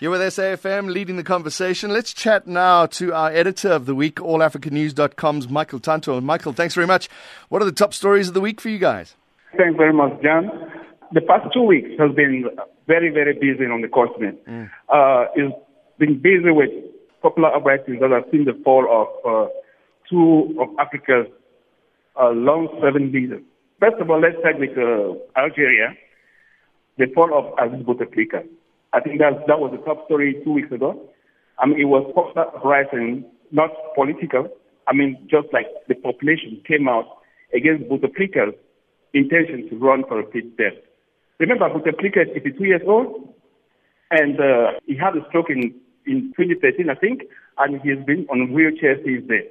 You're with SAFM leading the conversation. Let's chat now to our editor of the week, allafricanews.com's Michael Tantoh. Michael, thanks very much. What are the top stories of the week for you guys? Thanks very much, John. The past two weeks has been very, very busy on the continent. Mm. Uh, it's been busy with popular uprisings that have seen the fall of uh, two of Africa's uh, long-serving leaders. First of all, let's start with uh, Algeria, the fall of Aziz Bouteflika. I think that that was the top story two weeks ago. I mean, it was uprising, not political. I mean, just like the population came out against Bouteflika's intention to run for a fifth term. Remember, Bouteflika is 52 years old, and uh, he had a stroke in, in 2013, I think, and he's been on wheelchair since then.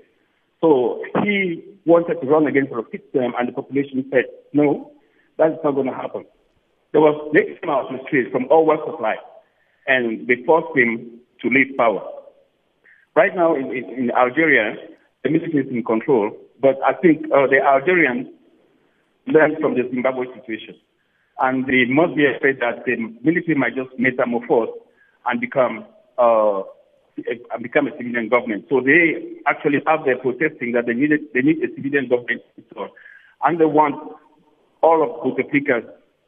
So he wanted to run again for a fifth term, and the population said, no, that's not going to happen. There was next came out street from all walks of life, and they forced him to leave power. Right now in, in, Algeria, the military is in control, but I think uh, the Algerians learned from the Zimbabwe situation. And they must be afraid that the military might just metamorphose and become uh, and become a civilian government. So they actually have their protesting that they need they need a civilian government. And they want all of Bouteflika's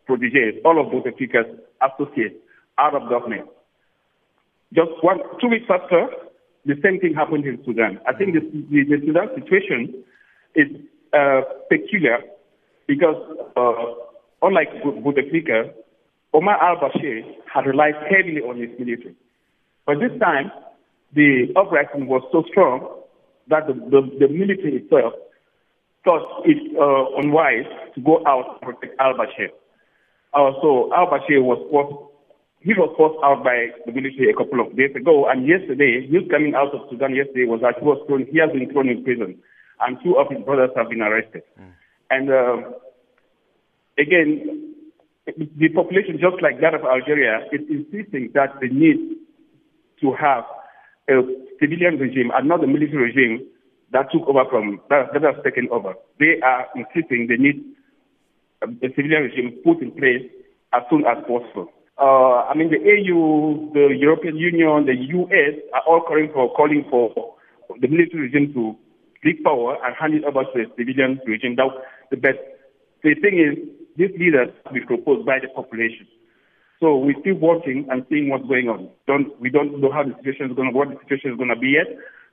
proteges, all of Bouteflika's associates out of government. Just one, two weeks after, the same thing happened in Sudan. I think the, the, the Sudan situation is uh, peculiar because uh, unlike Bouteflika, Omar al-Bashir had relied heavily on his military. But this time, the uprising was so strong that the, the, the military itself thought it uh, unwise to go out and protect al-Bashir. Uh, so al-Bashir was forced, he was forced out by the military a couple of days ago, and yesterday, news coming out of Sudan yesterday was that he was thrown, he has been thrown in prison, and two of his brothers have been arrested. Mm. And uh, again, the population, just like that of Algeria, is insisting that they need to have a civilian regime and not the military regime that took over from, that, that has taken over. They are insisting they need a civilian regime put in place as soon as possible. Uh, I mean, the AU, the European Union, the US are all calling for calling for the military regime to take power and hand it over to the civilian regime. That the best. The thing is, these leaders will be proposed by the population. So we're still watching and seeing what's going on. Don't, we don't know how the situation is going to, what the situation is going to be yet,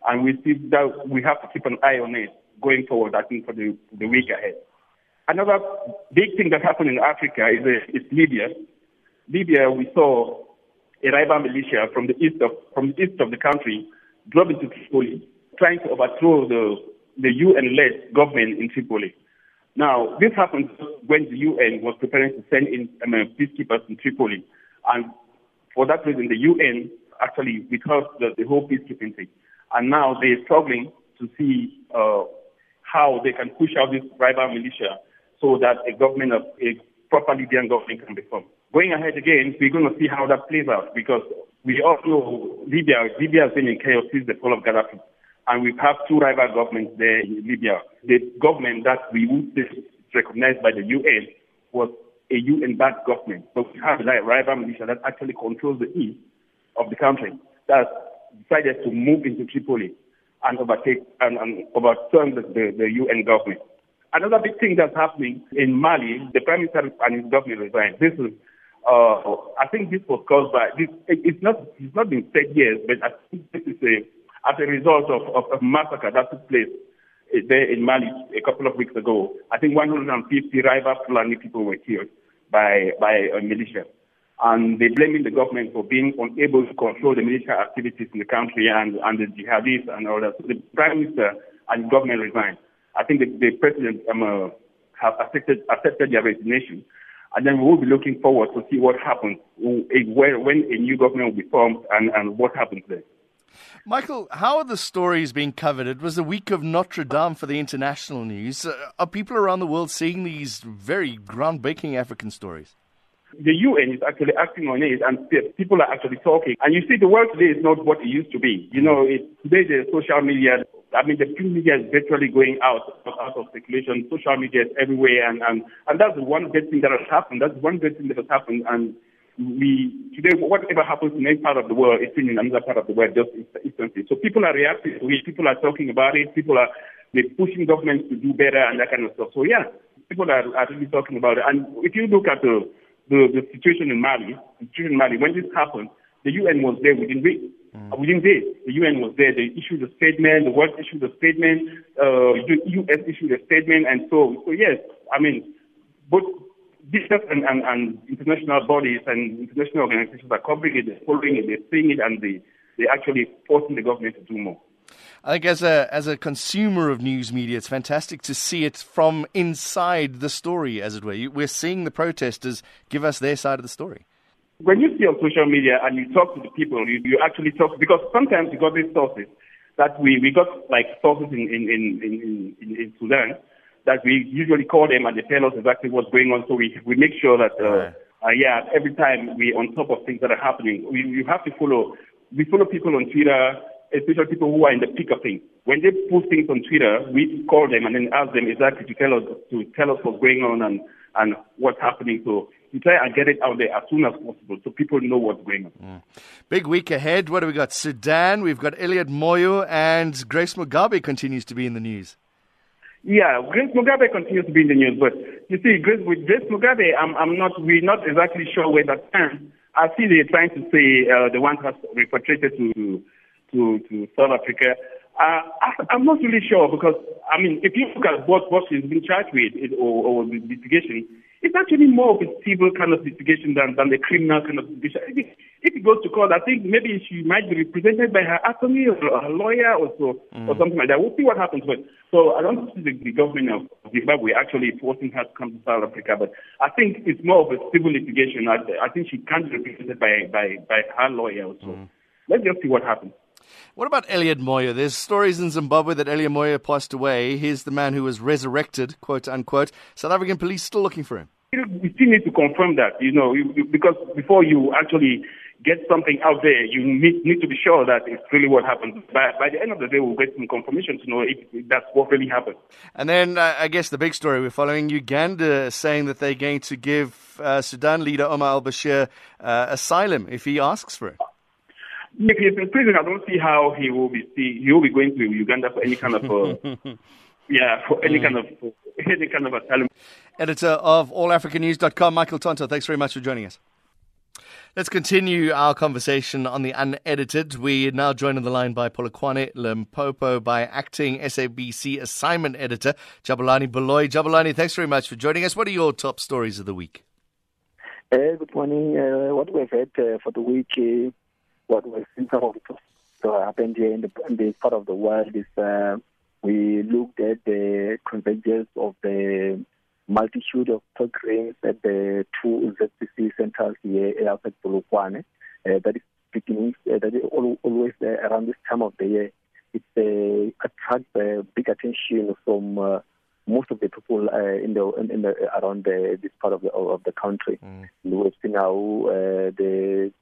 and we see that we have to keep an eye on it going forward. I think for the the week ahead. Another big thing that happened in Africa is, uh, is Libya. Libya, we saw a rival militia from the east of from the east of the country drop into Tripoli, trying to overthrow the the UN-led government in Tripoli. Now, this happened when the UN was preparing to send in um, peacekeepers in Tripoli. And for that reason, the UN actually withheld the, the whole peacekeeping thing. And now they're struggling to see uh, how they can push out this rival militia so that a government of a proper Libyan government can be formed. Going ahead again, we're going to see how that plays out because we all know Libya, Libya has been in chaos since the fall of Gaddafi and we have two rival governments there in Libya. The government that we would recognized by the UN was a UN-backed government, but we have a rival militia that actually controls the east of the country that decided to move into Tripoli and overtake and, and overturn the, the, the UN government. Another big thing that's happening in Mali, the prime minister and his government resigned. This is, uh, I think this was caused by this. It, it's not, it's not been said yet, but I think this is a as a result of, of a massacre that took place eh, there in Mali a couple of weeks ago. I think 150 rival Fulani people were killed by, by a militia. And they're blaming the government for being unable to control the military activities in the country and, and the jihadists and all that. So the prime minister and government resigned. I think the, the president um, uh, have accepted, accepted their resignation. And then we will be looking forward to see what happens when, when a new government will be formed and, and what happens there. Michael, how are the stories being covered? It was the week of Notre Dame for the international news. Uh, are people around the world seeing these very groundbreaking African stories? The UN is actually acting on it, and people are actually talking. And you see, the world today is not what it used to be. You know, it, today the social media. I mean, the print media is virtually going out out of circulation. Social media is everywhere, and and and that's one good thing that has happened. That's one good thing that has happened, and we today whatever happens in any part of the world it's in another part of the world just instantly. So people are reacting to it. People are talking about it. People are they're pushing governments to do better and that kind of stuff. So yeah, people are, are really talking about it. And if you look at the the, the situation in Mali, the situation in Mali when this happened, the UN was there within weeks. Mm. Within days, the UN was there. They issued a statement. The world issued a statement. Uh, the US issued a statement, and so so yes, I mean, both business and, and, and international bodies and international organizations are covering it, they're following it, they're seeing it, and they, they're actually forcing the government to do more. I think as a as a consumer of news media, it's fantastic to see it from inside the story, as it were. We're seeing the protesters give us their side of the story. When you see on social media and you talk to the people, you, you actually talk because sometimes you got these sources that we, we got like sources in in in in, in, in Sudan that we usually call them and they tell us exactly what's going on. So we we make sure that uh, uh, yeah, every time we on top of things that are happening, we you have to follow. We follow people on Twitter, especially people who are in the peak of things. When they post things on Twitter, we call them and then ask them exactly to tell us to tell us what's going on and and what's happening. So we try and get it out there as soon as possible so people know what's going on. Mm. Big week ahead. What do we got? Sudan. We've got Elliot Moyo and Grace Mugabe continues to be in the news. Yeah, Grace Mugabe continues to be in the news, but you see, Grace, with Grace Mugabe, I'm, I'm not, we're not exactly sure where that stands. I see they're trying to say uh, the one has repatriated to to to South Africa. Uh, I, I'm not really sure because I mean, if you look at what what she's been charged with or, or the litigation, it's actually more of a civil kind of litigation than, than the criminal kind of litigation. If, if it goes to court, I think maybe she might be represented by her attorney or her lawyer or so, mm. or something like that. We'll see what happens. But so I don't see the, the government of Zimbabwe actually forcing her to come to South Africa. But I think it's more of a civil litigation. I, I think she can't be represented by by by her lawyer or so. Mm. Let's just see what happens. What about Elliot Moyo? There's stories in Zimbabwe that Elliot Moyo passed away. He's the man who was resurrected, quote unquote. South African police still looking for him. We still need to confirm that, you know, because before you actually get something out there, you need, need to be sure that it's really what happened. By, by the end of the day, we'll get some confirmation to know if, if that's what really happened. And then uh, I guess the big story we're following Uganda saying that they're going to give uh, Sudan leader Omar al Bashir uh, asylum if he asks for it. If he's in prison, I don't see how he will be see, he will be going to Uganda for any kind of uh, yeah for any mm. kind of any kind of asylum. Editor of AllAfricanNews.com, Michael Tantoh. Thanks very much for joining us. Let's continue our conversation on the unedited. We are now joined on the line by Polokwane Limpopo by acting SABC assignment editor Jabulani Baloyi. Jabulani, thanks very much for joining us. What are your top stories of the week? Uh, good morning. Uh, what we've had uh, for the week uh, what was in some of the happened here in the, in the part of the world is uh, we looked at the convergence of the multitude of programs at the two ZCC centers here outside Polokwane. Uh, that is beginning, uh, that is always uh, around this time of the year. It uh, attracts uh, big attention from uh, most of the people uh, in the in, in the around the, this part of the of the country. Mm. We've seen how uh, the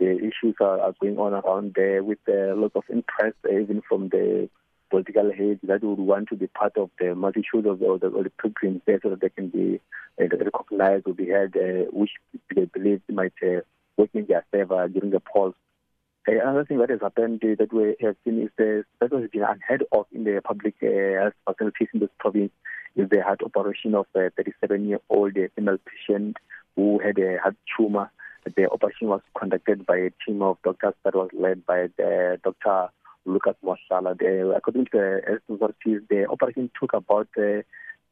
the issues are, are going on around there with a lot of interest, even from the political heads that would want to be part of the multitude of the, of the, of the programs there so that they can be uh, recognized or be heard, uh, which they believe might uh, work in their favor during the polls. Uh, another thing that has happened uh, that we have seen is the, that has been unheard of in the public uh, health facilities in this province is the heart operation of a 37-year-old female patient who had a heart tumor the operation was conducted by a team of doctors that was led by the Dr. Lucas Moshala. according to the authorities, the operation took about uh,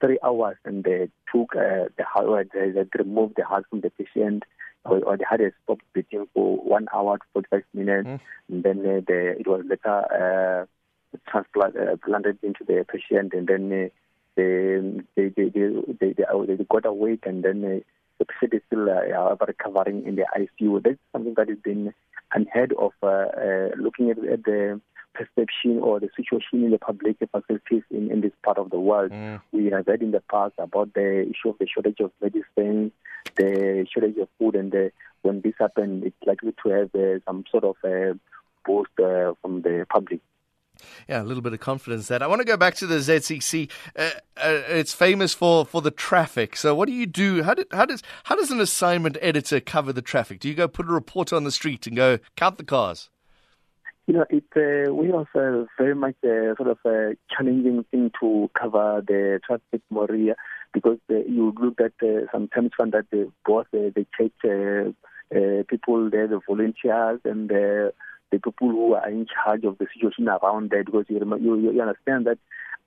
three hours and they took uh, the heart, they, they removed the heart from the patient or, or they had a stop beating for one hour 45 minutes. Mm. And then uh, the, it was later uh, transplanted uh, into the patient and then uh, they, they, they, they, they, they, they got awake and then uh, the patient is still uh, recovering in the ICU. That's something that has been unheard of. Uh, uh, looking at, at, the perception or the situation in the public facilities in, in this part of the world, mm. we have heard in the past about the issue of the shortage of medicine, the shortage of food, and the, when this happens, it's likely to have uh, some sort of uh, boost uh, from the public. Yeah, a little bit of confidence there. I want to go back to the ZCC. Uh, uh, it's famous for, for the traffic. So, what do you do? How, how does how does an assignment editor cover the traffic? Do you go put a report on the street and go count the cars? You know, it uh, we also very much uh, sort of a challenging thing to cover the traffic Moria because uh, you look at uh, sometimes find that the uh, take uh, uh, people there, the volunteers and the, people who are in charge of the situation around there because you, you, you understand that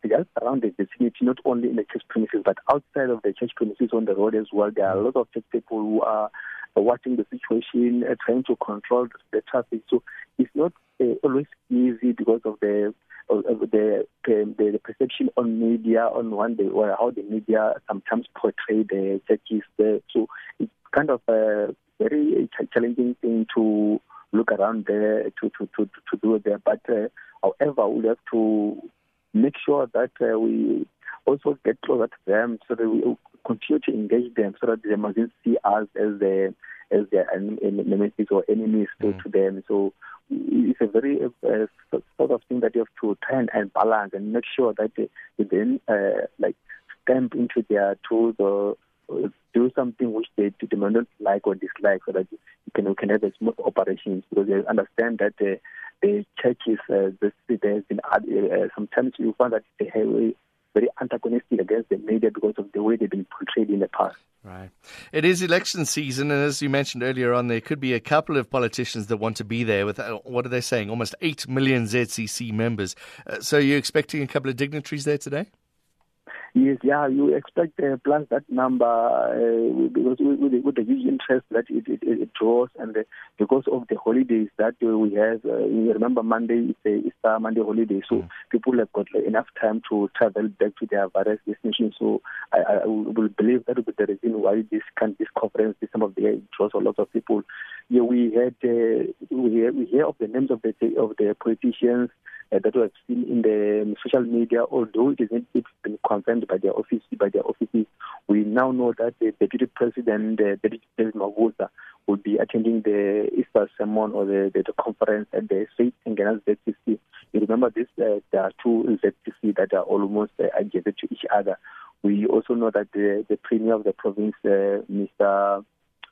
just around the vicinity, not only in the church premises, but outside of the church premises on the road as well. There are a lot of church people who are watching the situation, uh, trying to control the traffic. So it's not uh, always easy because of the the, the, perception on media on one day or how the media sometimes portray the churches. So it's kind of a very challenging thing to look around there to to to, to do there. But uh, however, we have to make sure that uh, we also get closer to them so that we continue to engage them so that they mustn't see us as the as their nemesis or enemies to, mm. to them. So it's a very uh, sort of thing that you have to try and, balance and make sure that they, they then uh, like stamp into their tools or, do something which they, they may not like or dislike so that you can, you can have a smooth operations because they understand that the, the churches, uh, the, there's been uh, sometimes you find that they have very antagonistic against the media because of the way they've been portrayed in the past. Right. It is election season, and as you mentioned earlier on, there could be a couple of politicians that want to be there with, uh, what are they saying, almost 8 million ZCC members. Uh, so you're expecting a couple of dignitaries there today? Yes, yeah, you expect uh, plus that number uh, because with, with, the huge interest that it, it, it draws and uh, because of the holidays that we have. Uh, you remember Monday is a Easter Monday holiday, so mm. people have got enough time to travel back to their various destinations. So I, I will believe that will be the reason why this can this conference, this some of the draws a lot of people. Yeah, we had uh, we hear, we hear of the names of the of the politicians uh, that have seen in the social media, although it isn't it's been confirmed by their office by their offices. We now know that the deputy president, uh, David Mabuza, will be attending the Easter sermon or the, the, the conference at the Faith and Ganas ZCC. You remember this? Uh, there are two ZCC that are almost uh, adjacent to each other. We also know that the, the premier of the province, uh, Mr.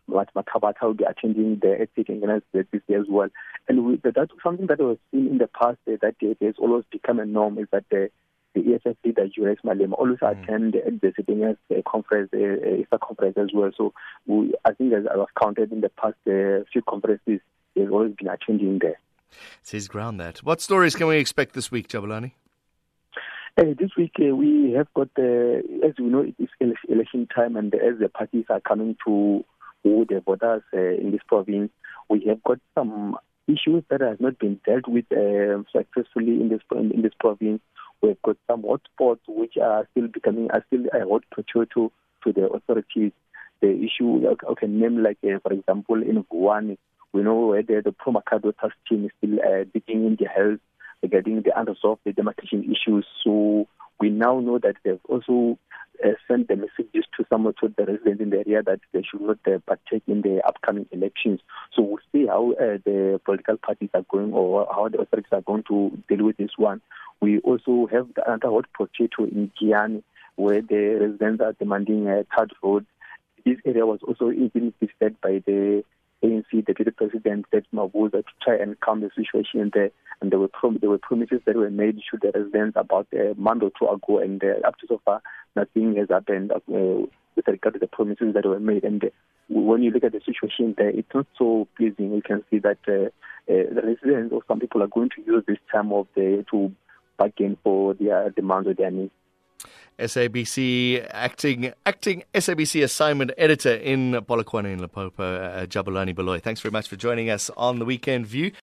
What Mathabatha will be attending the ethic and this year as well. And we, that's something that was seen in the past uh, that uh, has always become a norm is that the, the EFF leader, Julius Malema, always mm. attend the sitting a conference, a, a conference as well. So we, I think as I was counted in the past uh, few conferences, he's always been attending there. It's his ground that. What stories can we expect this week, Jabulani? Uh, this week uh, we have got, uh, as we know, it's election time, and as the parties are coming to who the voters uh, in this province. We have got some issues that have not been dealt with uh, successfully in this in this province. We've got some hotspots which are still becoming are still a hot potato to to the authorities. The issue, I okay, name like uh, for example in Vuwani, we know where the, the Pro-Makhado task team is still uh, digging in the health regarding the unresolved demarcation issues. So we now know that they've also uh, sent the messages to some of the residents in the area that they should not uh, partake in the upcoming elections. So we'll see how uh, the political parties are going or how the authorities are going to deal with this one. We also have the another hot potato in Giyani where the residents are demanding a third road. This area was also even visited by the ANC deputy president Ted Mabuza to try and calm the situation there. And there were prom- there were promises that were made to the residents about a month or two ago, and uh, up to so far nothing has happened uh, with regard to the promises that were made. And uh, when you look at the situation there, it's not so pleasing. You can see that uh, uh, the residents or some people are going to use this time of the to bargain for their demands or their needs. SABC acting acting SABC assignment editor in Polokwane in Limpopo, uh, Jabulani Baloyi. Thanks very much for joining us on the Weekend View.